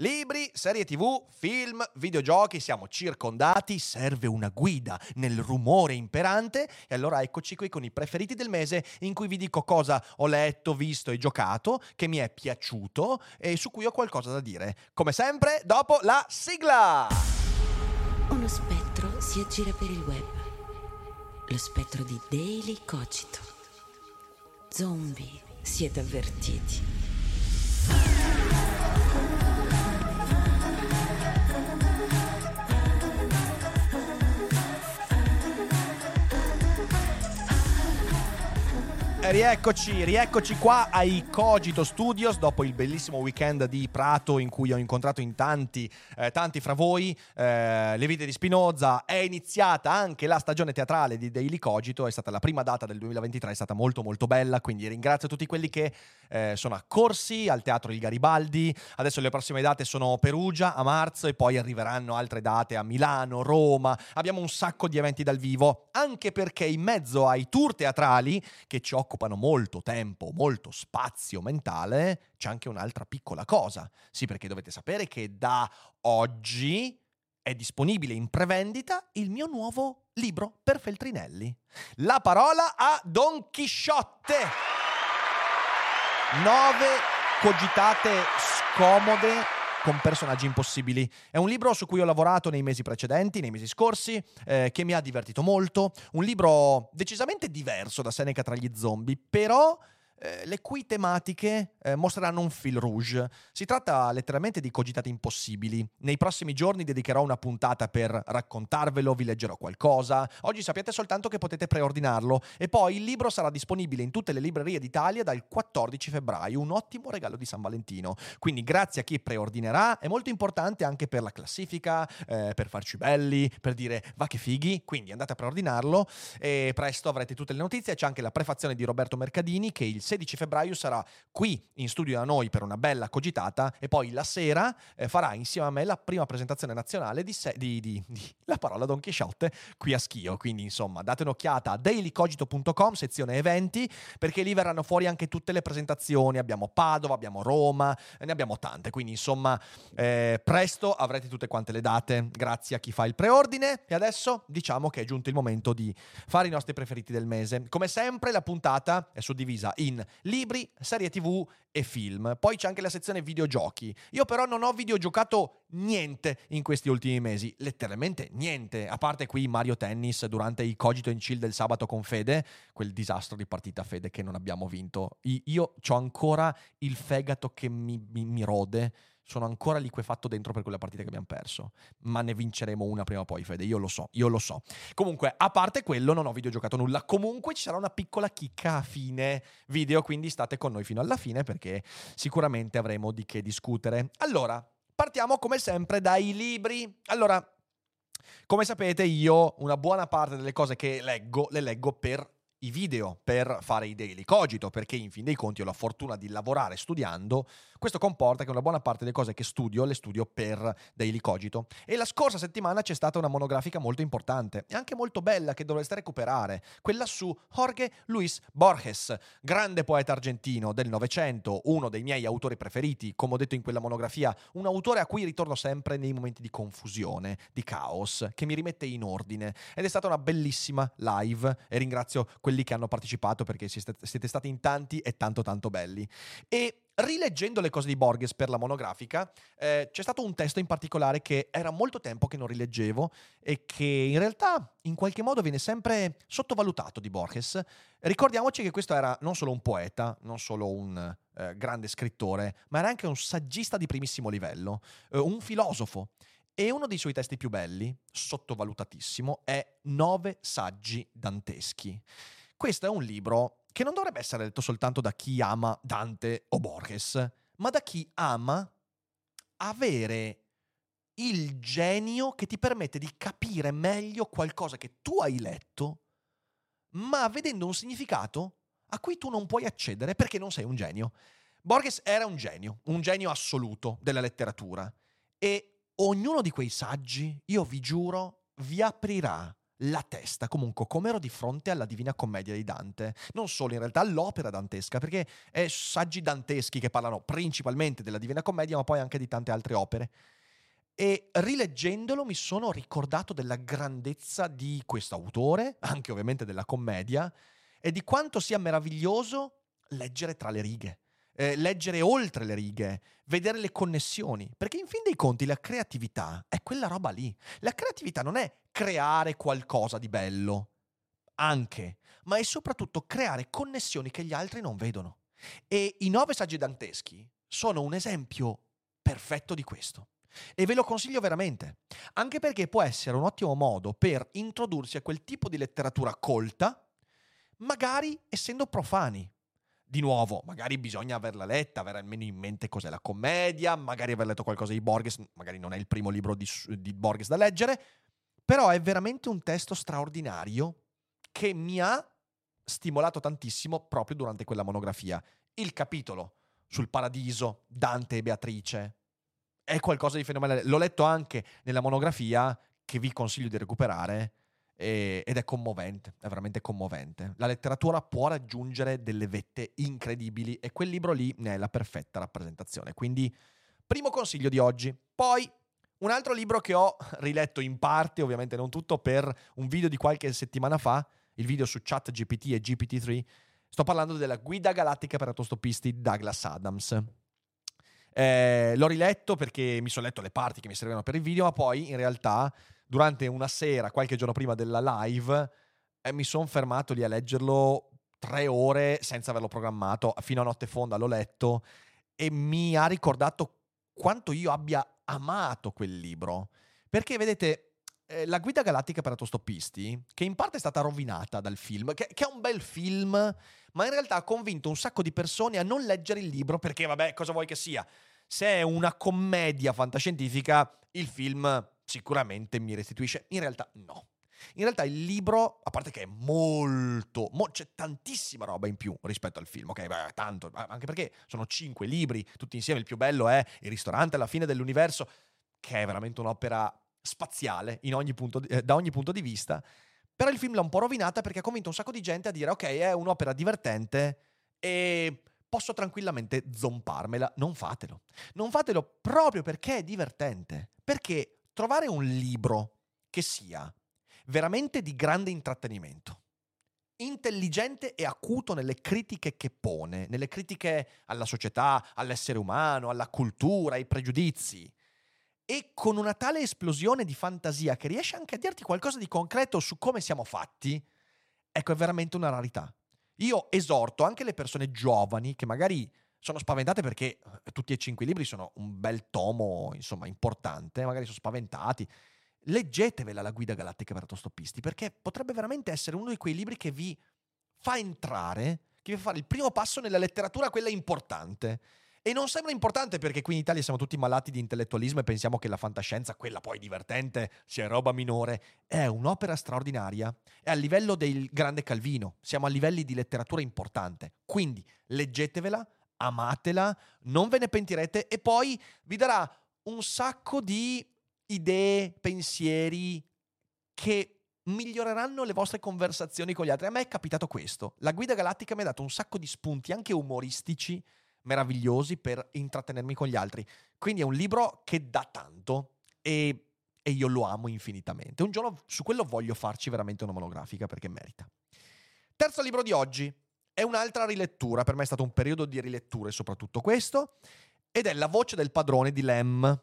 Libri, serie tv, film, videogiochi, siamo circondati, serve una guida nel rumore imperante e allora eccoci qui con i preferiti del mese in cui vi dico cosa ho letto, visto e giocato, che mi è piaciuto e su cui ho qualcosa da dire. Come sempre, dopo la sigla! Uno spettro si aggira per il web. Lo spettro di Daily Cogito. Zombie, siete avvertiti. Rieccoci, rieccoci qua ai Cogito Studios dopo il bellissimo weekend di Prato in cui ho incontrato in tanti, eh, tanti fra voi eh, le vite di Spinoza. È iniziata anche la stagione teatrale di Daily Cogito, è stata la prima data del 2023, è stata molto molto bella, quindi ringrazio tutti quelli che eh, sono accorsi al Teatro Il Garibaldi. Adesso le prossime date sono Perugia a marzo e poi arriveranno altre date a Milano, Roma. Abbiamo un sacco di eventi dal vivo, anche perché in mezzo ai tour teatrali che ci occupano occupano molto tempo, molto spazio mentale, c'è anche un'altra piccola cosa. Sì, perché dovete sapere che da oggi è disponibile in prevendita il mio nuovo libro per Feltrinelli. La parola a Don Chisciotte. Nove cogitate scomode con personaggi impossibili. È un libro su cui ho lavorato nei mesi precedenti, nei mesi scorsi, eh, che mi ha divertito molto. Un libro decisamente diverso da Seneca tra gli zombie, però eh, le cui tematiche eh, mostreranno un fil rouge. Si tratta letteralmente di cogitate impossibili. Nei prossimi giorni dedicherò una puntata per raccontarvelo, vi leggerò qualcosa. Oggi sappiate soltanto che potete preordinarlo e poi il libro sarà disponibile in tutte le librerie d'Italia dal 14 febbraio, un ottimo regalo di San Valentino. Quindi grazie a chi preordinerà, è molto importante anche per la classifica, eh, per farci belli, per dire va che fighi, quindi andate a preordinarlo e presto avrete tutte le notizie, c'è anche la prefazione di Roberto Mercadini che il 16 febbraio sarà qui in studio da noi per una bella cogitata e poi la sera eh, farà insieme a me la prima presentazione nazionale di, se- di, di, di La parola Don Chisciotte qui a Schio. Quindi insomma date un'occhiata a dailycogito.com, sezione eventi, perché lì verranno fuori anche tutte le presentazioni. Abbiamo Padova, abbiamo Roma, ne abbiamo tante. Quindi insomma eh, presto avrete tutte quante le date grazie a chi fa il preordine. E adesso diciamo che è giunto il momento di fare i nostri preferiti del mese. Come sempre la puntata è suddivisa in libri, serie tv e film. Poi c'è anche la sezione videogiochi. Io però non ho videogiocato niente in questi ultimi mesi, letteralmente niente, a parte qui Mario Tennis durante i Cogito in Chill del sabato con Fede, quel disastro di partita Fede che non abbiamo vinto. Io ho ancora il fegato che mi, mi, mi rode sono ancora liquefatto dentro per quella partita che abbiamo perso. Ma ne vinceremo una prima o poi, Fede. Io lo so, io lo so. Comunque, a parte quello, non ho videogiocato nulla. Comunque ci sarà una piccola chicca a fine video, quindi state con noi fino alla fine perché sicuramente avremo di che discutere. Allora, partiamo come sempre dai libri. Allora, come sapete, io una buona parte delle cose che leggo le leggo per i video per fare i daily cogito, perché in fin dei conti ho la fortuna di lavorare studiando, questo comporta che una buona parte delle cose che studio le studio per daily cogito. E la scorsa settimana c'è stata una monografica molto importante e anche molto bella che dovreste recuperare, quella su Jorge Luis Borges, grande poeta argentino del Novecento, uno dei miei autori preferiti, come ho detto in quella monografia, un autore a cui ritorno sempre nei momenti di confusione, di caos, che mi rimette in ordine. Ed è stata una bellissima live e ringrazio quelli che hanno partecipato perché siete stati in tanti e tanto tanto belli. E rileggendo le cose di Borges per la monografica, eh, c'è stato un testo in particolare che era molto tempo che non rileggevo e che in realtà in qualche modo viene sempre sottovalutato di Borges. Ricordiamoci che questo era non solo un poeta, non solo un eh, grande scrittore, ma era anche un saggista di primissimo livello, eh, un filosofo. E uno dei suoi testi più belli, sottovalutatissimo, è Nove saggi danteschi. Questo è un libro che non dovrebbe essere letto soltanto da chi ama Dante o Borges, ma da chi ama avere il genio che ti permette di capire meglio qualcosa che tu hai letto, ma vedendo un significato a cui tu non puoi accedere perché non sei un genio. Borges era un genio, un genio assoluto della letteratura e ognuno di quei saggi, io vi giuro, vi aprirà la testa, comunque, come ero di fronte alla Divina Commedia di Dante. Non solo in realtà all'opera dantesca, perché è saggi danteschi che parlano principalmente della Divina Commedia, ma poi anche di tante altre opere. E rileggendolo mi sono ricordato della grandezza di questo autore, anche ovviamente della commedia, e di quanto sia meraviglioso leggere tra le righe eh, leggere oltre le righe, vedere le connessioni, perché in fin dei conti la creatività è quella roba lì. La creatività non è creare qualcosa di bello, anche, ma è soprattutto creare connessioni che gli altri non vedono. E i nove saggi danteschi sono un esempio perfetto di questo. E ve lo consiglio veramente, anche perché può essere un ottimo modo per introdursi a quel tipo di letteratura colta, magari essendo profani, di nuovo, magari bisogna averla letta, avere almeno in mente cos'è la commedia, magari aver letto qualcosa di Borges, magari non è il primo libro di, di Borges da leggere, però è veramente un testo straordinario che mi ha stimolato tantissimo proprio durante quella monografia. Il capitolo sul paradiso, Dante e Beatrice, è qualcosa di fenomenale. L'ho letto anche nella monografia che vi consiglio di recuperare e, ed è commovente, è veramente commovente. La letteratura può raggiungere delle vette incredibili e quel libro lì ne è la perfetta rappresentazione. Quindi, primo consiglio di oggi. Poi, un altro libro che ho riletto in parte, ovviamente non tutto, per un video di qualche settimana fa, il video su ChatGPT e GPT-3. Sto parlando della guida galattica per autostoppisti di Douglas Adams. Eh, l'ho riletto perché mi sono letto le parti che mi servivano per il video, ma poi in realtà durante una sera, qualche giorno prima della live, eh, mi sono fermato lì a leggerlo tre ore senza averlo programmato, fino a notte fonda l'ho letto e mi ha ricordato quanto io abbia amato quel libro. Perché vedete, eh, la guida galattica per autostoppisti, che in parte è stata rovinata dal film, che, che, è un bel film, ma in realtà ha convinto un sacco di persone a non leggere il libro perché, vabbè, cosa vuoi che sia? Se è una commedia fantascientifica, il film sicuramente mi restituisce. In realtà no. In realtà il libro, a parte che è molto, mo, c'è tantissima roba in più rispetto al film, ok? Beh, tanto, anche perché sono cinque libri, tutti insieme, il più bello è Il ristorante alla fine dell'universo, che è veramente un'opera spaziale ogni di, eh, da ogni punto di vista, però il film l'ha un po' rovinata perché ha convinto un sacco di gente a dire ok, è un'opera divertente e posso tranquillamente zomparmela. Non fatelo. Non fatelo proprio perché è divertente. Perché trovare un libro che sia veramente di grande intrattenimento, intelligente e acuto nelle critiche che pone, nelle critiche alla società, all'essere umano, alla cultura, ai pregiudizi, e con una tale esplosione di fantasia che riesce anche a dirti qualcosa di concreto su come siamo fatti, ecco, è veramente una rarità. Io esorto anche le persone giovani che magari sono spaventate perché eh, tutti e cinque i libri sono un bel tomo, insomma, importante, magari sono spaventati. Leggetevela la guida galattica per autostoppisti, perché potrebbe veramente essere uno di quei libri che vi fa entrare, che vi fa fare il primo passo nella letteratura, quella importante. E non sembra importante perché qui in Italia siamo tutti malati di intellettualismo e pensiamo che la fantascienza, quella poi divertente, sia roba minore. È un'opera straordinaria. È a livello del grande Calvino. Siamo a livelli di letteratura importante. Quindi leggetevela, amatela, non ve ne pentirete e poi vi darà un sacco di idee, pensieri che miglioreranno le vostre conversazioni con gli altri. A me è capitato questo. La guida galattica mi ha dato un sacco di spunti, anche umoristici, meravigliosi per intrattenermi con gli altri. Quindi è un libro che dà tanto e, e io lo amo infinitamente. Un giorno su quello voglio farci veramente una monografica perché merita. Terzo libro di oggi è un'altra rilettura, per me è stato un periodo di riletture soprattutto questo, ed è La voce del padrone di Lem.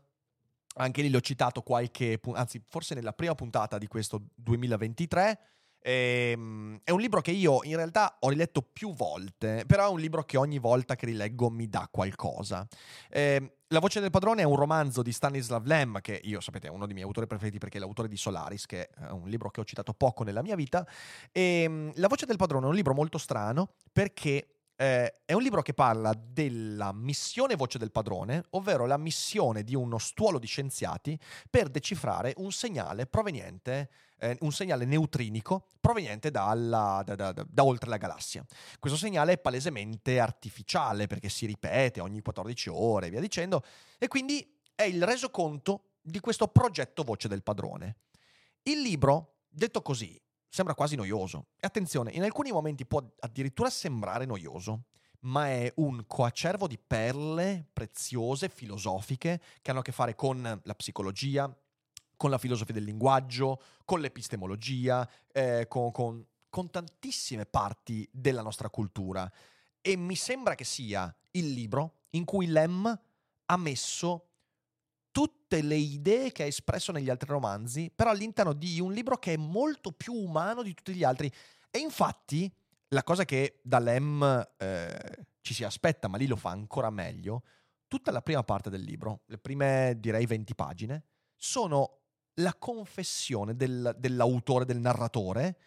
Anche lì l'ho citato qualche, anzi forse nella prima puntata di questo 2023 Ehm, è un libro che io in realtà ho riletto più volte, però è un libro che ogni volta che rileggo mi dà qualcosa. Ehm, la voce del padrone è un romanzo di Stanislav Lem, che io sapete è uno dei miei autori preferiti perché è l'autore di Solaris, che è un libro che ho citato poco nella mia vita. E, ehm, la voce del padrone è un libro molto strano perché eh, è un libro che parla della missione voce del padrone, ovvero la missione di uno stuolo di scienziati per decifrare un segnale proveniente, eh, un segnale neutrinico proveniente dalla, da, da, da, da, oltre la galassia. Questo segnale è palesemente artificiale perché si ripete ogni 14 ore e via dicendo, e quindi è il resoconto di questo progetto voce del padrone. Il libro, detto così, sembra quasi noioso. E attenzione, in alcuni momenti può addirittura sembrare noioso, ma è un coacervo di perle preziose, filosofiche, che hanno a che fare con la psicologia, con la filosofia del linguaggio, con l'epistemologia, eh, con, con, con tantissime parti della nostra cultura. E mi sembra che sia il libro in cui Lem ha messo tutte le idee che ha espresso negli altri romanzi, però all'interno di un libro che è molto più umano di tutti gli altri. E infatti, la cosa che da Lem eh, ci si aspetta, ma lì lo fa ancora meglio, tutta la prima parte del libro, le prime direi 20 pagine, sono la confessione del, dell'autore, del narratore,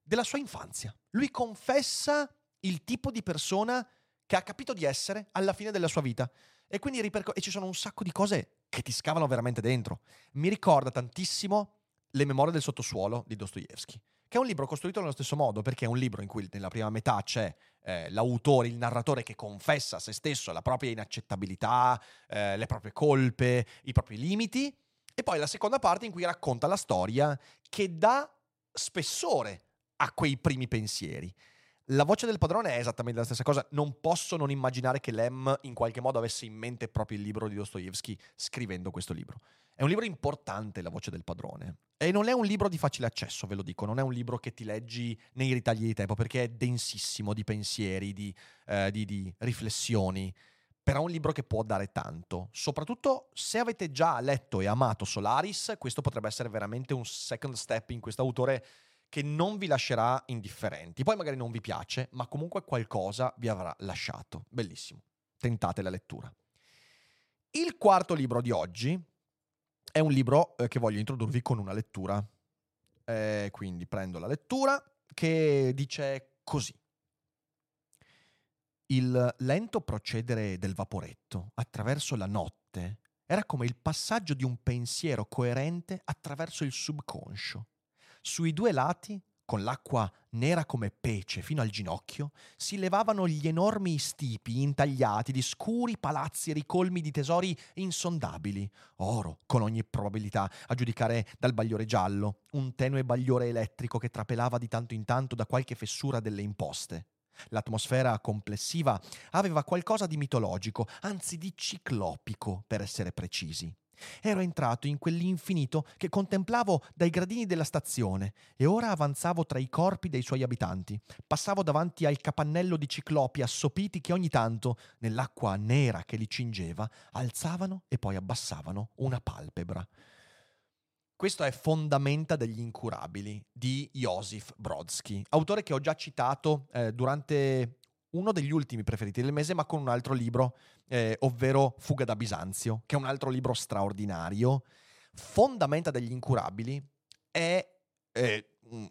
della sua infanzia. Lui confessa il tipo di persona che ha capito di essere alla fine della sua vita. E quindi riperco- e ci sono un sacco di cose che ti scavano veramente dentro. Mi ricorda tantissimo Le memorie del sottosuolo di Dostoevsky, che è un libro costruito nello stesso modo, perché è un libro in cui nella prima metà c'è eh, l'autore, il narratore che confessa a se stesso la propria inaccettabilità, eh, le proprie colpe, i propri limiti, e poi la seconda parte in cui racconta la storia che dà spessore a quei primi pensieri. La voce del padrone è esattamente la stessa cosa. Non posso non immaginare che Lem in qualche modo avesse in mente proprio il libro di Dostoevsky scrivendo questo libro. È un libro importante, La voce del padrone. E non è un libro di facile accesso, ve lo dico. Non è un libro che ti leggi nei ritagli di tempo, perché è densissimo di pensieri, di, eh, di, di riflessioni. Però è un libro che può dare tanto. Soprattutto se avete già letto e amato Solaris, questo potrebbe essere veramente un second step in questo autore che non vi lascerà indifferenti. Poi magari non vi piace, ma comunque qualcosa vi avrà lasciato. Bellissimo. Tentate la lettura. Il quarto libro di oggi è un libro eh, che voglio introdurvi con una lettura. Eh, quindi prendo la lettura che dice così. Il lento procedere del vaporetto attraverso la notte era come il passaggio di un pensiero coerente attraverso il subconscio sui due lati, con l'acqua nera come pece fino al ginocchio, si levavano gli enormi stipi intagliati di scuri palazzi ricolmi di tesori insondabili, oro con ogni probabilità, a giudicare dal bagliore giallo, un tenue bagliore elettrico che trapelava di tanto in tanto da qualche fessura delle imposte. L'atmosfera complessiva aveva qualcosa di mitologico, anzi di ciclopico, per essere precisi. Ero entrato in quell'infinito che contemplavo dai gradini della stazione e ora avanzavo tra i corpi dei suoi abitanti. Passavo davanti al capannello di ciclopi assopiti che ogni tanto, nell'acqua nera che li cingeva, alzavano e poi abbassavano una palpebra. Questo è Fondamenta degli incurabili di Josif Brodsky, autore che ho già citato eh, durante uno degli ultimi preferiti del mese, ma con un altro libro, eh, ovvero Fuga da Bisanzio, che è un altro libro straordinario. Fondamenta degli incurabili è eh,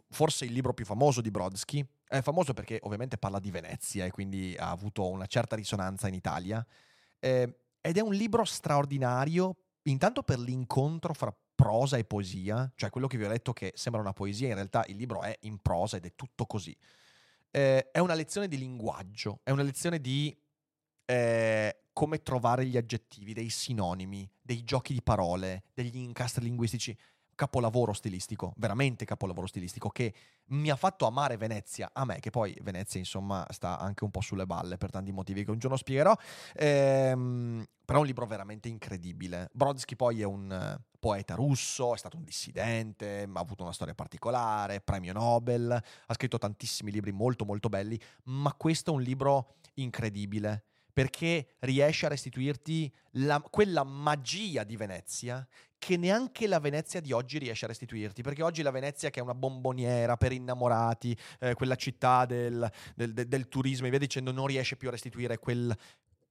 forse il libro più famoso di Brodsky. È famoso perché ovviamente parla di Venezia e quindi ha avuto una certa risonanza in Italia. eh, ed è un libro straordinario, intanto per l'incontro fra prosa e poesia, cioè quello che vi ho detto che sembra una poesia, in realtà il libro è in prosa ed è tutto così. Eh, è una lezione di linguaggio, è una lezione di eh, come trovare gli aggettivi, dei sinonimi, dei giochi di parole, degli incastri linguistici capolavoro stilistico, veramente capolavoro stilistico, che mi ha fatto amare Venezia, a me, che poi Venezia insomma sta anche un po' sulle balle per tanti motivi che un giorno spiegherò, ehm, però è un libro veramente incredibile. Brodsky poi è un poeta russo, è stato un dissidente, ha avuto una storia particolare, premio Nobel, ha scritto tantissimi libri molto molto belli, ma questo è un libro incredibile perché riesce a restituirti la, quella magia di Venezia che neanche la Venezia di oggi riesce a restituirti, perché oggi la Venezia che è una bomboniera per innamorati, eh, quella città del, del, del, del, turismo e via dicendo, non riesce più a restituire quel,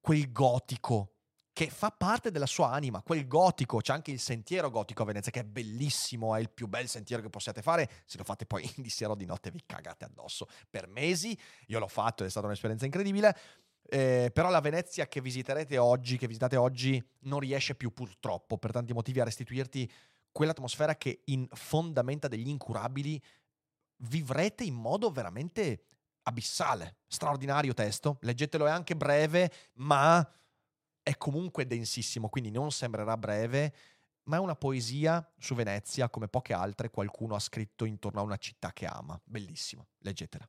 quel gotico che fa parte della sua anima, quel gotico, c'è anche il sentiero gotico a Venezia che è bellissimo, è il più bel sentiero che possiate fare, se lo fate poi di sera o di notte vi cagate addosso. Per mesi, io l'ho fatto è stata un'esperienza incredibile, eh, però la Venezia che visiterete oggi, che visitate oggi, non riesce più purtroppo per tanti motivi a restituirti quell'atmosfera che in Fondamenta degli Incurabili vivrete in modo veramente abissale. Straordinario testo, leggetelo, è anche breve, ma è comunque densissimo, quindi non sembrerà breve, ma è una poesia su Venezia come poche altre qualcuno ha scritto intorno a una città che ama. Bellissima, leggetela.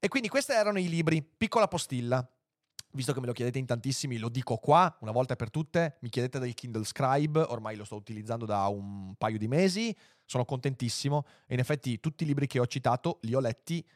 E quindi questi erano i libri. Piccola postilla. Visto che me lo chiedete in tantissimi, lo dico qua, una volta per tutte, mi chiedete del Kindle Scribe, ormai lo sto utilizzando da un paio di mesi, sono contentissimo e in effetti tutti i libri che ho citato li ho letti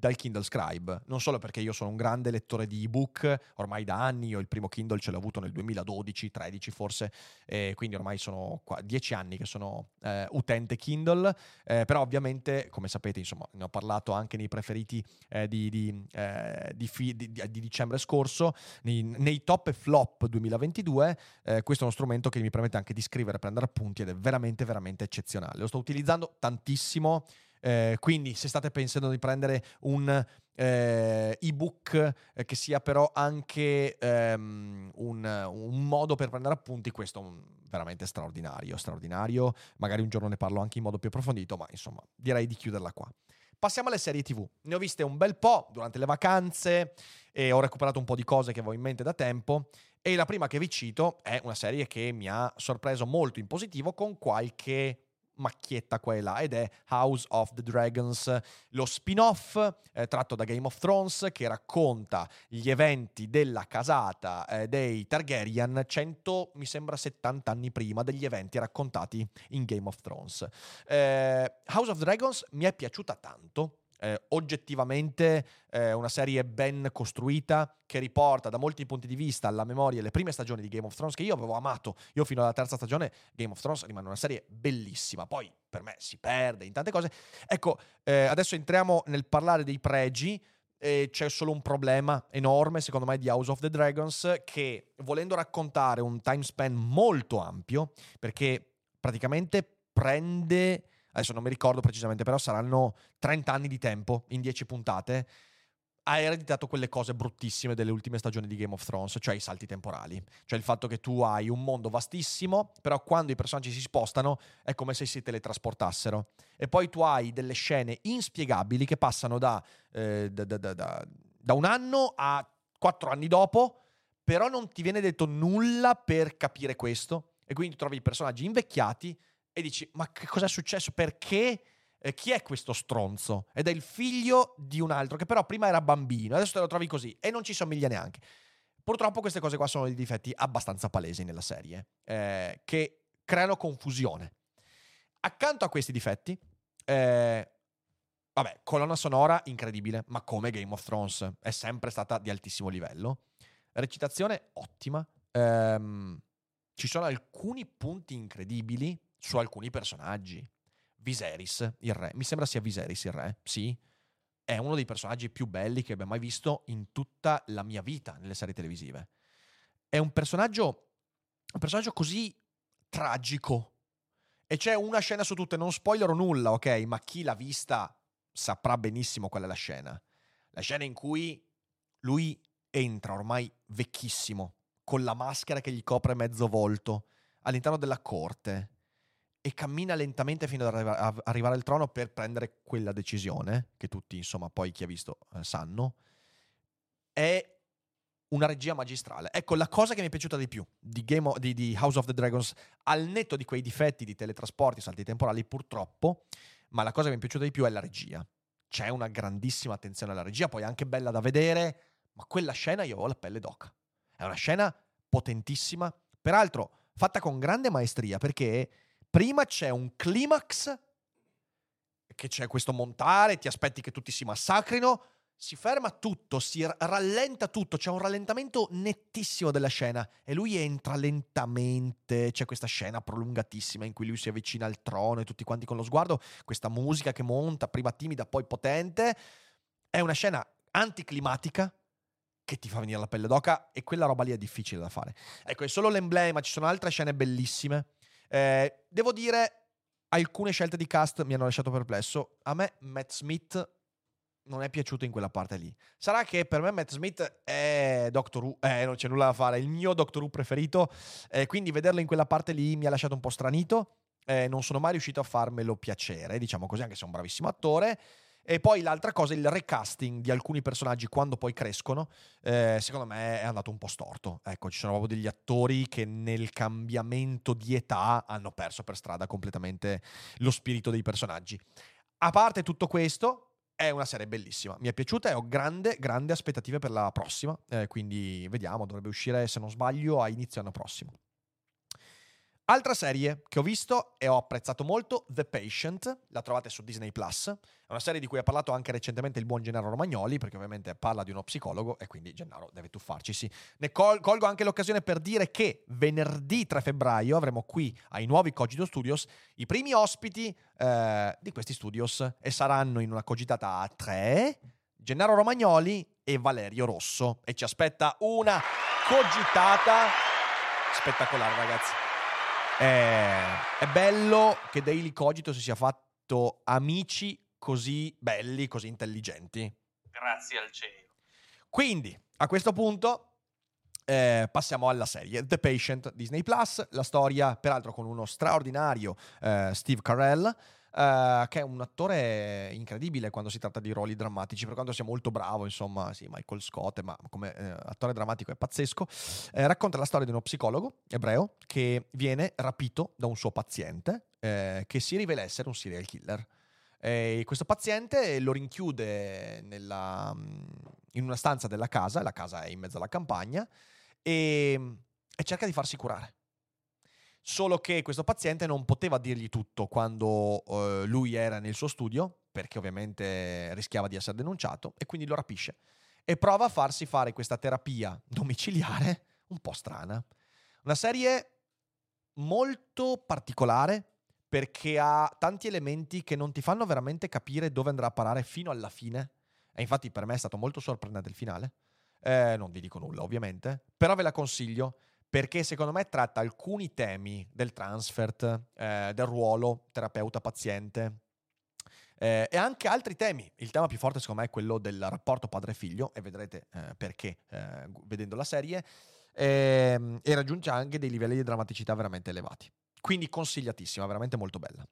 dal Kindle Scribe, non solo perché io sono un grande lettore di ebook, ormai da anni, io il primo Kindle ce l'ho avuto nel 2012, 13 forse, eh, quindi ormai sono qua, 10 anni che sono eh, utente Kindle, eh, però ovviamente, come sapete, insomma, ne ho parlato anche nei preferiti eh, di, di, eh, di, fi, di, dicembre scorso, nei, nei, top e flop 2022, eh, questo è uno strumento che mi permette anche di scrivere, prendere appunti ed è veramente, veramente eccezionale. Lo sto utilizzando tantissimo. Eh, quindi se state pensando di prendere un eh, ebook eh, che sia però anche ehm, un, un, modo per prendere appunti, questo è veramente straordinario, straordinario. Magari un giorno ne parlo anche in modo più approfondito, ma insomma direi di chiuderla qua. Passiamo alle serie TV. Ne ho viste un bel po' durante le vacanze e ho recuperato un po' di cose che avevo in mente da tempo. E la prima che vi cito è una serie che mi ha sorpreso molto in positivo con qualche macchietta qua e là ed è House of the Dragons, lo spin-off eh, tratto da Game of Thrones che racconta gli eventi della casata eh, dei Targaryen 100, mi sembra 70 anni prima degli eventi raccontati in Game of Thrones. Eh, House of Dragons mi è piaciuta tanto eh, oggettivamente eh, una serie ben costruita che riporta da molti punti di vista alla memoria le prime stagioni di Game of Thrones che io avevo amato. Io fino alla terza stagione Game of Thrones rimane una serie bellissima. Poi per me si perde in tante cose. Ecco, eh, adesso entriamo nel parlare dei pregi. C'è solo un problema enorme, secondo me, di House of the Dragons, che volendo raccontare un time span molto ampio, perché praticamente prende adesso non mi ricordo precisamente, però saranno 30 anni di tempo in 10 puntate, ha ereditato quelle cose bruttissime delle ultime stagioni di Game of Thrones, cioè i salti temporali. Cioè il fatto che tu hai un mondo vastissimo, però quando i personaggi si spostano è come se si teletrasportassero. E poi tu hai delle scene inspiegabili che passano da, eh, da, da, da un anno a quattro anni dopo, però non ti viene detto nulla per capire questo. E quindi trovi i personaggi invecchiati e dici ma che cosa è successo? Perché? Eh, chi è questo stronzo? Ed è il figlio di un altro che però prima era bambino, adesso te lo trovi così e non ci somiglia neanche. Purtroppo queste cose qua sono dei difetti abbastanza palesi nella serie, eh, che creano confusione. Accanto a questi difetti, eh, vabbè, colonna sonora incredibile, ma come Game of Thrones è sempre stata di altissimo livello. Recitazione ottima. Ehm, ci sono alcuni punti incredibili su alcuni personaggi. Viserys, il re. Mi sembra sia Viserys il re, sì. È uno dei personaggi più belli che abbia mai visto in tutta la mia vita nelle serie televisive. È un personaggio, un personaggio così tragico. E c'è una scena su tutte, non spoilerò nulla, ok? Ma chi l'ha vista saprà benissimo qual è la scena. La scena in cui lui entra ormai vecchissimo, con la maschera che gli copre mezzo volto, all'interno della corte e cammina lentamente fino ad arrivare al trono per prendere quella decisione, che tutti, insomma, poi chi ha visto eh, sanno, è una regia magistrale. Ecco, la cosa che mi è piaciuta di più di, of- di- di House of the Dragons, al netto di quei difetti di teletrasporti, salti temporali, purtroppo, ma la cosa che mi è piaciuta di più è la regia. C'è una grandissima attenzione alla regia, poi è anche bella da vedere, ma quella scena io ho la pelle d'oca. È una scena potentissima, peraltro fatta con grande maestria, perché prima c'è un climax, che c'è questo montare, ti aspetti che tutti si massacrino, si ferma tutto, si rallenta tutto, c'è un rallentamento nettissimo della scena e lui entra lentamente, c'è questa scena prolungatissima in cui lui si avvicina al trono e tutti quanti con lo sguardo, questa musica che monta, prima timida, poi potente, è una scena anticlimatica che ti fa venire la pelle d'oca e quella roba lì è difficile da fare. Ecco, è solo l'emblema, ci sono altre scene bellissime. Eh, devo dire, alcune scelte di cast mi hanno lasciato perplesso. A me Matt Smith non è piaciuto in quella parte lì. Sarà che per me Matt Smith è Doctor Who, eh, non c'è nulla da fare, è il mio Doctor Who preferito, eh, quindi vederlo in quella parte lì mi ha lasciato un po' stranito. Eh, non sono mai riuscito a farmelo piacere, diciamo così, anche se è un bravissimo attore. E poi l'altra cosa, il recasting di alcuni personaggi quando poi crescono, eh, secondo me è andato un po' storto. Ecco, ci sono proprio degli attori che nel cambiamento di età hanno perso per strada completamente lo spirito dei personaggi. A parte tutto questo, è una serie bellissima. Mi è piaciuta e ho grande, grande aspettative per la prossima. eh, quindi vediamo, dovrebbe uscire, se non sbaglio, a inizio anno prossimo. Altra serie che ho visto e ho apprezzato molto, The Patient, la trovate su Disney Plus. È una serie di cui ha parlato anche recentemente il buon Gennaro Romagnoli, perché ovviamente parla di uno psicologo e quindi Gennaro deve tuffarcisi. Ne col- colgo anche l'occasione per dire che venerdì 3 febbraio avremo qui ai nuovi Cogito Studios i primi ospiti eh, di questi studios e saranno in una cogitata a tre Gennaro Romagnoli e Valerio Rosso. E ci aspetta una cogitata spettacolare, ragazzi. È, è bello che Daily Cogito si sia fatto amici così belli, così intelligenti. Grazie al cielo. Quindi, a questo punto, eh, passiamo alla serie The Patient Disney Plus, la storia peraltro con uno straordinario eh, Steve Carell, eh, che è un attore incredibile quando si tratta di ruoli drammatici, per quanto sia molto bravo, insomma, sì, Michael Scott, ma come eh, attore drammatico è pazzesco. Eh, racconta la storia di uno psicologo ebreo che viene rapito da un suo paziente eh, che si rivela essere un serial killer. E questo paziente lo rinchiude nella, in una stanza della casa, la casa è in mezzo alla campagna, e, e cerca di farsi curare. Solo che questo paziente non poteva dirgli tutto quando eh, lui era nel suo studio, perché ovviamente rischiava di essere denunciato, e quindi lo rapisce. E prova a farsi fare questa terapia domiciliare un po' strana. Una serie molto particolare perché ha tanti elementi che non ti fanno veramente capire dove andrà a parare fino alla fine. E infatti per me è stato molto sorprendente il finale. Eh, non vi dico nulla, ovviamente, però ve la consiglio perché secondo me tratta alcuni temi del transfert, eh, del ruolo terapeuta-paziente eh, e anche altri temi. Il tema più forte secondo me è quello del rapporto padre-figlio e vedrete eh, perché eh, vedendo la serie ehm, e raggiunge anche dei livelli di drammaticità veramente elevati. Quindi consigliatissima, veramente molto bella.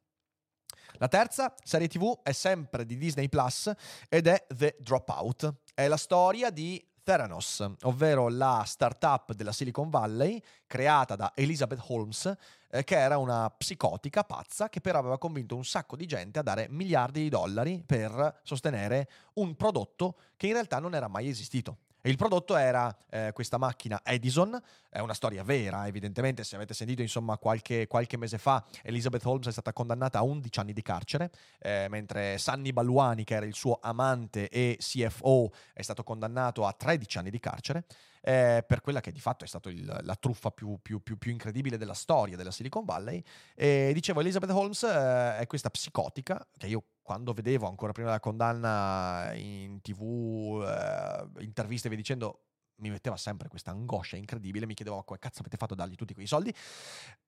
La terza serie TV è sempre di Disney Plus ed è The Dropout. È la storia di Theranos, ovvero la startup della Silicon Valley creata da Elizabeth Holmes, eh, che era una psicotica pazza che però aveva convinto un sacco di gente a dare miliardi di dollari per sostenere un prodotto che in realtà non era mai esistito. E il prodotto era eh, questa macchina Edison, è una storia vera, evidentemente, se avete sentito insomma qualche, qualche, mese fa Elizabeth Holmes è stata condannata a 11 anni di carcere, eh, mentre Sanni Balluani, che era il suo amante e CFO, è stato condannato a 13 anni di carcere. Eh, per quella che di fatto è stata la truffa più, più, più, più, incredibile della storia della Silicon Valley. E dicevo, Elizabeth Holmes eh, è questa psicotica che io quando vedevo ancora prima della condanna in tv, eh, interviste via dicendo, mi metteva sempre questa angoscia incredibile, mi chiedevo come cazzo avete fatto a dargli tutti quei soldi.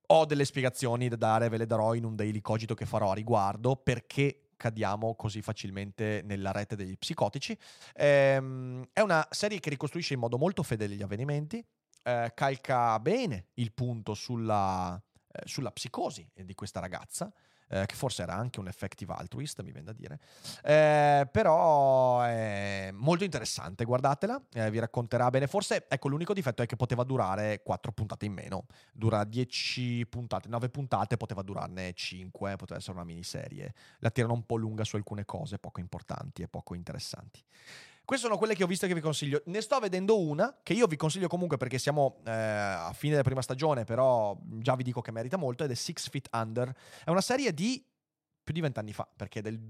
Ho delle spiegazioni da dare, ve le darò in un daily cogito che farò a riguardo, perché cadiamo così facilmente nella rete degli psicotici. Ehm, è una serie che ricostruisce in modo molto fedele gli avvenimenti, eh, calca bene il punto sulla, eh, sulla psicosi di questa ragazza, eh, che forse era anche un effective altruist, mi viene da dire. Eh, però è molto interessante, guardatela, eh, vi racconterà bene. Forse, ecco, l'unico difetto è che poteva durare 4 puntate in meno. Dura 10 puntate, 9 puntate, poteva durarne 5, poteva essere una miniserie. La tirano un po' lunga su alcune cose poco importanti e poco interessanti. Queste sono quelle che ho visto e che vi consiglio. Ne sto vedendo una che io vi consiglio comunque perché siamo eh, a fine della prima stagione, però già vi dico che merita molto, ed è Six Feet Under. È una serie di più di vent'anni fa, perché è del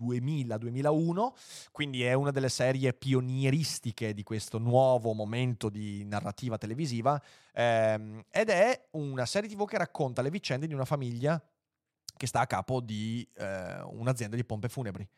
2000-2001, quindi è una delle serie pionieristiche di questo nuovo momento di narrativa televisiva, ehm, ed è una serie tv che racconta le vicende di una famiglia che sta a capo di eh, un'azienda di pompe funebri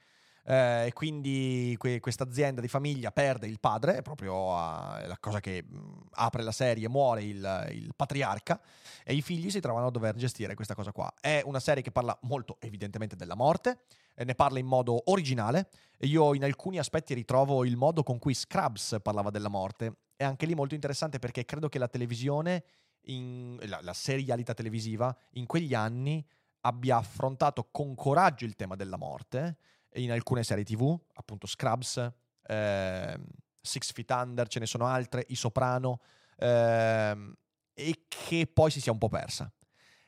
eh, e quindi que- questa azienda di famiglia perde il padre, è proprio uh, la cosa che mh, apre la serie, muore il, il, patriarca e i figli si trovano a dover gestire questa cosa qua. È una serie che parla molto evidentemente della morte, e ne parla in modo originale e io in alcuni aspetti ritrovo il modo con cui Scrubs parlava della morte. È anche lì molto interessante perché credo che la televisione, in, la, la serialità televisiva, in quegli anni abbia affrontato con coraggio il tema della morte in alcune serie tv, appunto Scrubs, eh, Six Feet Under, ce ne sono altre, I Soprano, eh, e che poi si sia un po' persa.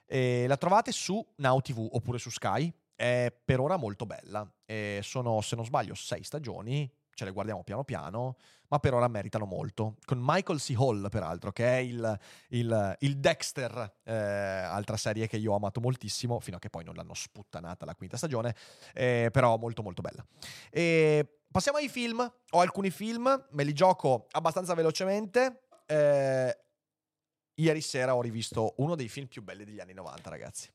E la trovate su Now TV oppure su Sky, è per ora molto bella, e sono se non sbaglio sei stagioni, ce le guardiamo piano piano, ma per ora meritano molto. Con Michael C. Hall, peraltro, che è il, il, il Dexter, eh, altra serie che io ho amato moltissimo, fino a che poi non l'hanno sputtanata la quinta stagione, eh, però molto molto bella. E passiamo ai film. Ho alcuni film, me li gioco abbastanza velocemente. Eh, ieri sera ho rivisto uno dei film più belli degli anni 90, ragazzi.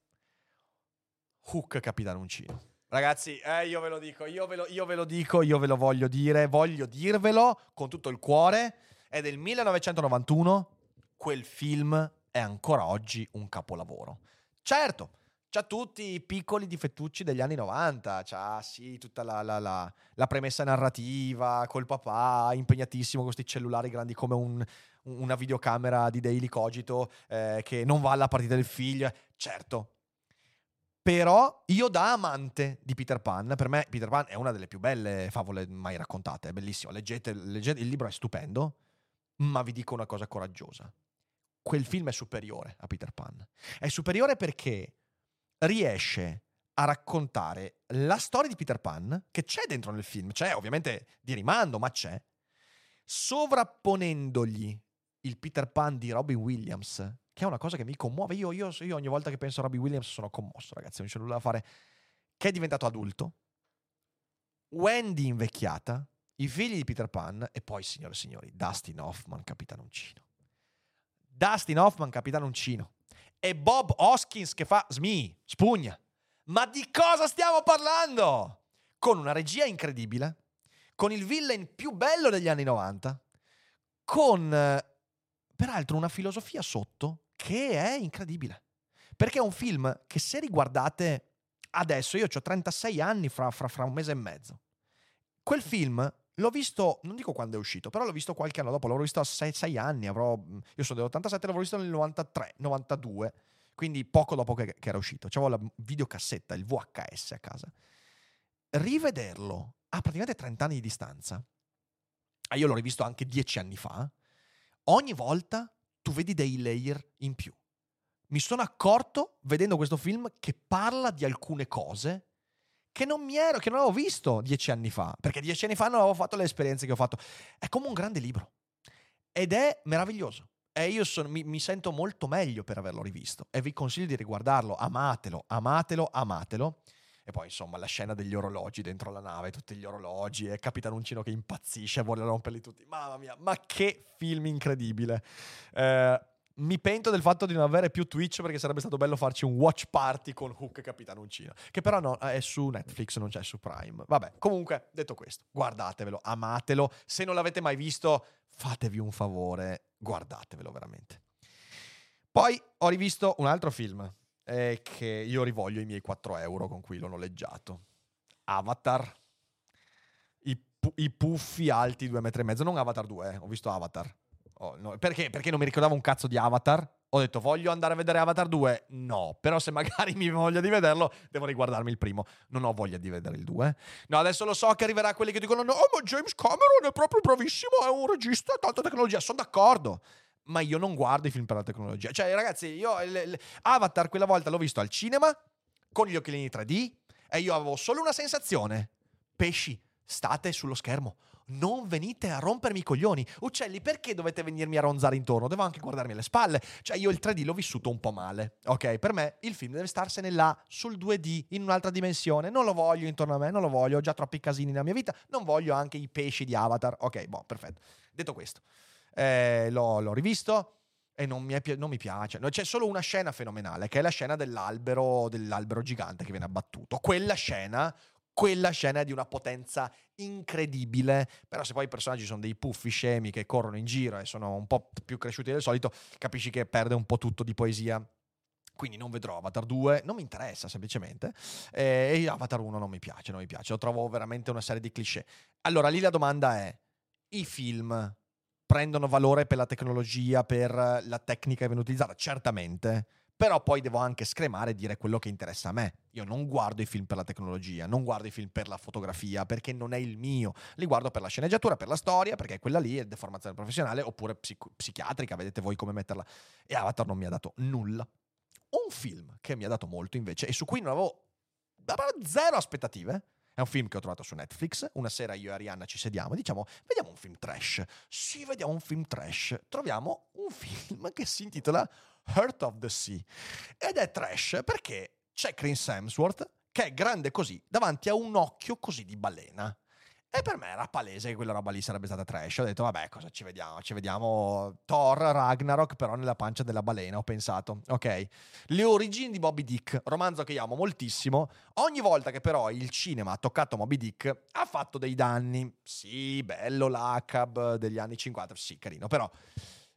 Hook Capitano Uncino. Ragazzi, eh, io ve lo dico, io ve lo, io ve lo dico, io ve lo voglio dire, voglio dirvelo con tutto il cuore. È del 1991, quel film è ancora oggi un capolavoro. Certo, c'ha tutti i piccoli difettucci degli anni 90, c'ha sì tutta la, la, la, la premessa narrativa col papà impegnatissimo con questi cellulari grandi come un, una videocamera di Daily Cogito eh, che non va alla partita del figlio. Certo, però io da amante di Peter Pan, per me Peter Pan è una delle più belle favole mai raccontate, è bellissimo, leggete, leggete, il libro è stupendo, ma vi dico una cosa coraggiosa. Quel film è superiore a Peter Pan. È superiore perché riesce a raccontare la storia di Peter Pan, che c'è dentro nel film, c'è ovviamente di rimando, ma c'è, sovrapponendogli il Peter Pan di Robin Williams che è una cosa che mi commuove. Io, io, io ogni volta che penso a Robbie Williams sono commosso, ragazzi, non c'è nulla da fare. Che è diventato adulto, Wendy invecchiata, i figli di Peter Pan e poi, signore e signori, Dustin Hoffman, capitano uncino. Dustin Hoffman, capitano uncino. E Bob Hoskins che fa Smi, spugna. Ma di cosa stiamo parlando? Con una regia incredibile, con il villain più bello degli anni 90, con eh, peraltro una filosofia sotto che è incredibile. Perché è un film che se riguardate adesso, io ho 36 anni fra, fra, fra un mese e mezzo, quel film L'ho visto, non dico quando è uscito, però l'ho visto qualche anno dopo, l'avrò visto a 6, anni, avrò, io sono dell'87, l'avrò visto nel 93, 92, quindi poco dopo che, che era uscito. C'avevo la videocassetta, il VHS a casa. Rivederlo a praticamente 30 anni di distanza, io l'ho rivisto anche 10 anni fa, ogni volta tu vedi dei layer in più. Mi sono accorto, vedendo questo film, che parla di alcune cose che non mi ero, che non avevo visto dieci anni fa, perché dieci anni fa non avevo fatto le esperienze che ho fatto. È come un grande libro ed è meraviglioso. E io sono, mi, mi sento molto meglio per averlo rivisto e vi consiglio di riguardarlo. Amatelo, amatelo, amatelo. E poi, insomma, la scena degli orologi dentro la nave, tutti gli orologi, e Capitan Uncino che impazzisce, vuole romperli tutti. Mamma mia, ma che film incredibile! Eh, mi pento del fatto di non avere più Twitch perché sarebbe stato bello farci un watch party con Hook e Capitan Uncino. Che però no, è su Netflix, non c'è su Prime. Vabbè, comunque, detto questo, guardatevelo, amatelo. Se non l'avete mai visto, fatevi un favore, guardatevelo veramente. Poi ho rivisto un altro film è che io rivoglio i miei 4 euro con cui l'ho noleggiato. Avatar. I, pu- i puffi alti 2 metri e mezzo. Non Avatar 2, eh. ho visto Avatar. Oh, no. Perché? Perché non mi ricordavo un cazzo di Avatar. Ho detto voglio andare a vedere Avatar 2? No, però se magari mi voglia di vederlo, devo riguardarmi il primo. Non ho voglia di vedere il 2. No, adesso lo so che arriverà quelli che dicono no, ma James Cameron è proprio bravissimo, è un regista, tanta tecnologia. Sono d'accordo ma io non guardo i film per la tecnologia. Cioè, ragazzi, io Avatar quella volta l'ho visto al cinema con gli occhialini 3D e io avevo solo una sensazione. Pesci, state sullo schermo. Non venite a rompermi i coglioni. Uccelli, perché dovete venirmi a ronzare intorno? Devo anche guardarmi alle spalle. Cioè, io il 3D l'ho vissuto un po' male. Ok, per me il film deve starsene là, sul 2D, in un'altra dimensione. Non lo voglio intorno a me, non lo voglio. Ho già troppi casini nella mia vita. Non voglio anche i pesci di Avatar. Ok, boh, perfetto. Detto questo eh, l'ho, l'ho, rivisto e non mi, è, non mi, piace. C'è solo una scena fenomenale, che è la scena dell'albero, dell'albero gigante che viene abbattuto. Quella scena, quella scena è di una potenza incredibile. Però se poi i personaggi sono dei puffi scemi che corrono in giro e sono un po' più cresciuti del solito, capisci che perde un po' tutto di poesia. Quindi non vedrò Avatar 2, non mi interessa semplicemente. E Avatar 1 non mi piace, non mi piace. Lo trovo veramente una serie di cliché. Allora lì la domanda è, i film prendono valore per la tecnologia, per la tecnica che viene utilizzata, certamente, però poi devo anche scremare e dire quello che interessa a me. Io non guardo i film per la tecnologia, non guardo i film per la fotografia, perché non è il mio. Li guardo per la sceneggiatura, per la storia, perché quella lì è deformazione professionale, oppure psico- psichiatrica, vedete voi come metterla. E Avatar non mi ha dato nulla. Un film che mi ha dato molto invece, e su cui non avevo zero aspettative, è un film che ho trovato su Netflix. Una sera io e Arianna ci sediamo e diciamo: Vediamo un film trash. Sì, vediamo un film trash. Troviamo un film che si intitola Heart of the Sea. Ed è trash perché c'è Chris Hemsworth che è grande così davanti a un occhio così di balena. E per me era palese che quella roba lì sarebbe stata trash. Ho detto, vabbè, cosa ci vediamo? Ci vediamo Thor, Ragnarok, però nella pancia della balena, ho pensato. Ok. Le origini di Moby Dick, romanzo che io amo moltissimo. Ogni volta che però il cinema ha toccato Moby Dick, ha fatto dei danni. Sì, bello l'ACAB degli anni 50, sì, carino, però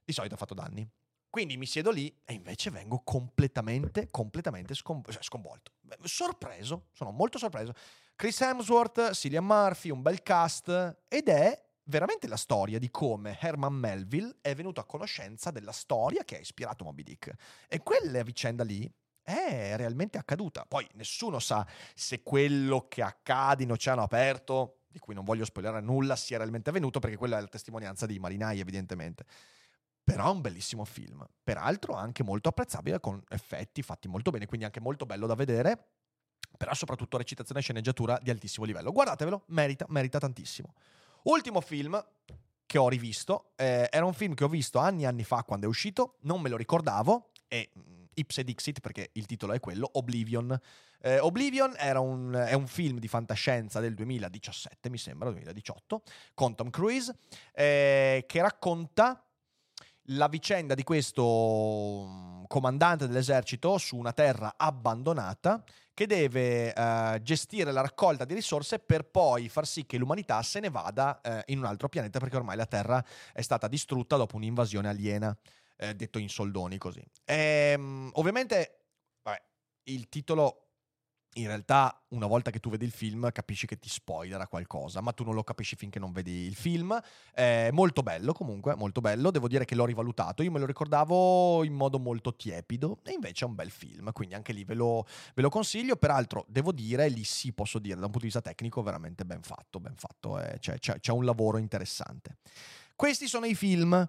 di solito ha fatto danni. Quindi mi siedo lì e invece vengo completamente, completamente scom- cioè sconvolto. Sorpreso, sono molto sorpreso. Chris Hemsworth, Cillian Murphy, un bel cast ed è veramente la storia di come Herman Melville è venuto a conoscenza della storia che ha ispirato Moby Dick. E quella vicenda lì è realmente accaduta. Poi nessuno sa se quello che accade in Oceano Aperto, di cui non voglio spoilerare nulla, sia realmente avvenuto, perché quella è la testimonianza di marinai, evidentemente. Però è un bellissimo film, peraltro anche molto apprezzabile, con effetti fatti molto bene, quindi anche molto bello da vedere però soprattutto recitazione e sceneggiatura di altissimo livello. Guardatevelo, merita, merita tantissimo. Ultimo film che ho rivisto, eh, era un film che ho visto anni e anni fa quando è uscito, non me lo ricordavo e mm, ipse dixit perché il titolo è quello, Oblivion. Eh, Oblivion un, è un film di fantascienza del 2017, mi sembra, 2018, con Tom Cruise, eh, che racconta la vicenda di questo mm, comandante dell'esercito su una terra abbandonata che deve uh, gestire la raccolta di risorse per poi far sì che l'umanità se ne vada uh, in un altro pianeta perché ormai la Terra è stata distrutta dopo un'invasione aliena, uh, detto in soldoni così. E, um, ovviamente, vabbè, il titolo in realtà una volta che tu vedi il film capisci che ti spoilerà qualcosa, ma tu non lo capisci finché non vedi il film. È molto bello comunque, molto bello, devo dire che l'ho rivalutato, io me lo ricordavo in modo molto tiepido e invece è un bel film, quindi anche lì ve lo, ve lo consiglio, peraltro devo dire, lì sì posso dire, da un punto di vista tecnico veramente ben fatto, ben fatto, eh, c'è, c'è, c'è un lavoro interessante. Questi sono i film.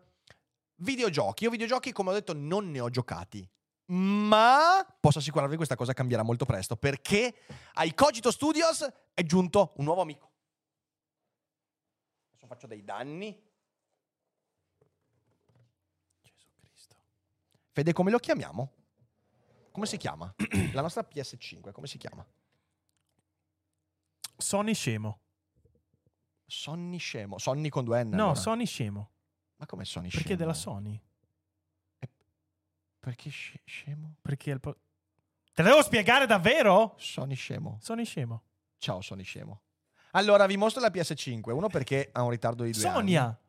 Videogiochi, io videogiochi come ho detto non ne ho giocati Ma posso assicurarvi che questa cosa cambierà molto presto perché ai Cogito Studios è giunto un nuovo amico. Adesso faccio dei danni. Gesù Cristo. Fede, come lo chiamiamo? Come si chiama? La nostra PS5, come si chiama? Sonny scemo. Sonny Scemo. Sonny con due N. No, allora. Sonny scemo. Ma come Perché Scemo? è della Sony. Perché sce- scemo? Perché il po- Te la devo spiegare davvero? Sonny Scemo. Sonny scemo. Ciao Sonny Scemo. Allora, vi mostro la PS5. Uno perché ha un ritardo di due anni. Sonia.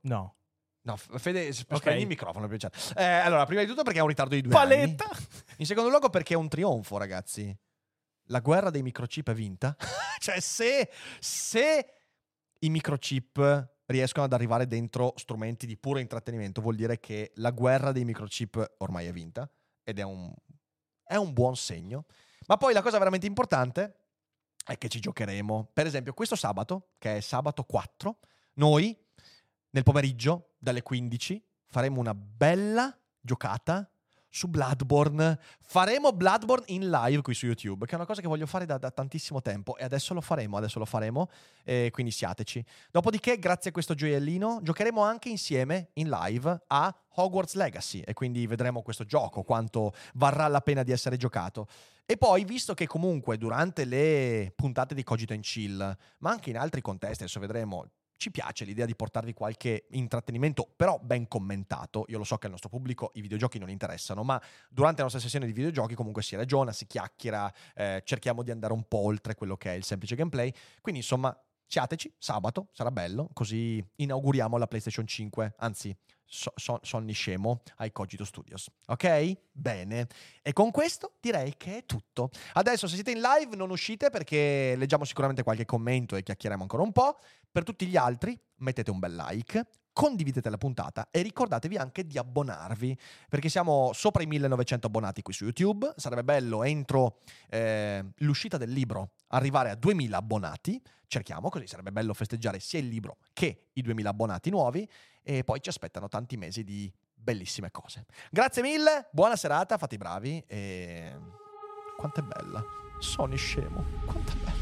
No. No, F- Fede, spegni il microfono. per. Eh, allora, prima di tutto perché ha un ritardo di due Paletta. anni. In secondo luogo perché è un trionfo, ragazzi. La guerra dei microchip è vinta. cioè, se, se i microchip riescono ad arrivare dentro strumenti di puro intrattenimento, vuol dire che la guerra dei microchip ormai è vinta. Ed è un, è un buon segno. Ma poi la cosa veramente importante è che ci giocheremo. Per esempio, questo sabato, che è sabato 4, noi nel pomeriggio, dalle 15, faremo una bella giocata su Bloodborne. Faremo Bloodborne in live qui su YouTube, che è una cosa che voglio fare da, da tantissimo tempo e adesso lo faremo, adesso lo faremo, e quindi siateci. Dopodiché, grazie a questo gioiellino, giocheremo anche insieme in live a Hogwarts Legacy e quindi vedremo questo gioco, quanto varrà la pena di essere giocato. E poi, visto che comunque durante le puntate di Cogito in Chill, ma anche in altri contesti, adesso vedremo, ci piace l'idea di portarvi qualche intrattenimento, però ben commentato. Io lo so che al nostro pubblico i videogiochi non interessano, ma durante la nostra sessione di videogiochi comunque si ragiona, si chiacchiera, eh, cerchiamo di andare un po' oltre quello che è il semplice gameplay. Quindi insomma, siateci, sabato, sarà bello, così inauguriamo la PlayStation 5, anzi so- so- Sonny Scemo ai Cogito Studios. Ok? Bene. E con questo direi che è tutto. Adesso se siete in live non uscite perché leggiamo sicuramente qualche commento e chiacchieriamo ancora un po'. Per tutti gli altri mettete un bel like, condividete la puntata e ricordatevi anche di abbonarvi perché siamo sopra i 1900 abbonati qui su YouTube. Sarebbe bello entro eh, l'uscita del libro arrivare a 2000 abbonati. Cerchiamo così, sarebbe bello festeggiare sia il libro che i 2000 abbonati nuovi e poi ci aspettano tanti mesi di bellissime cose. Grazie mille, buona serata, fate i bravi e... Quanto è bella. Sony scemo, quanto è bella.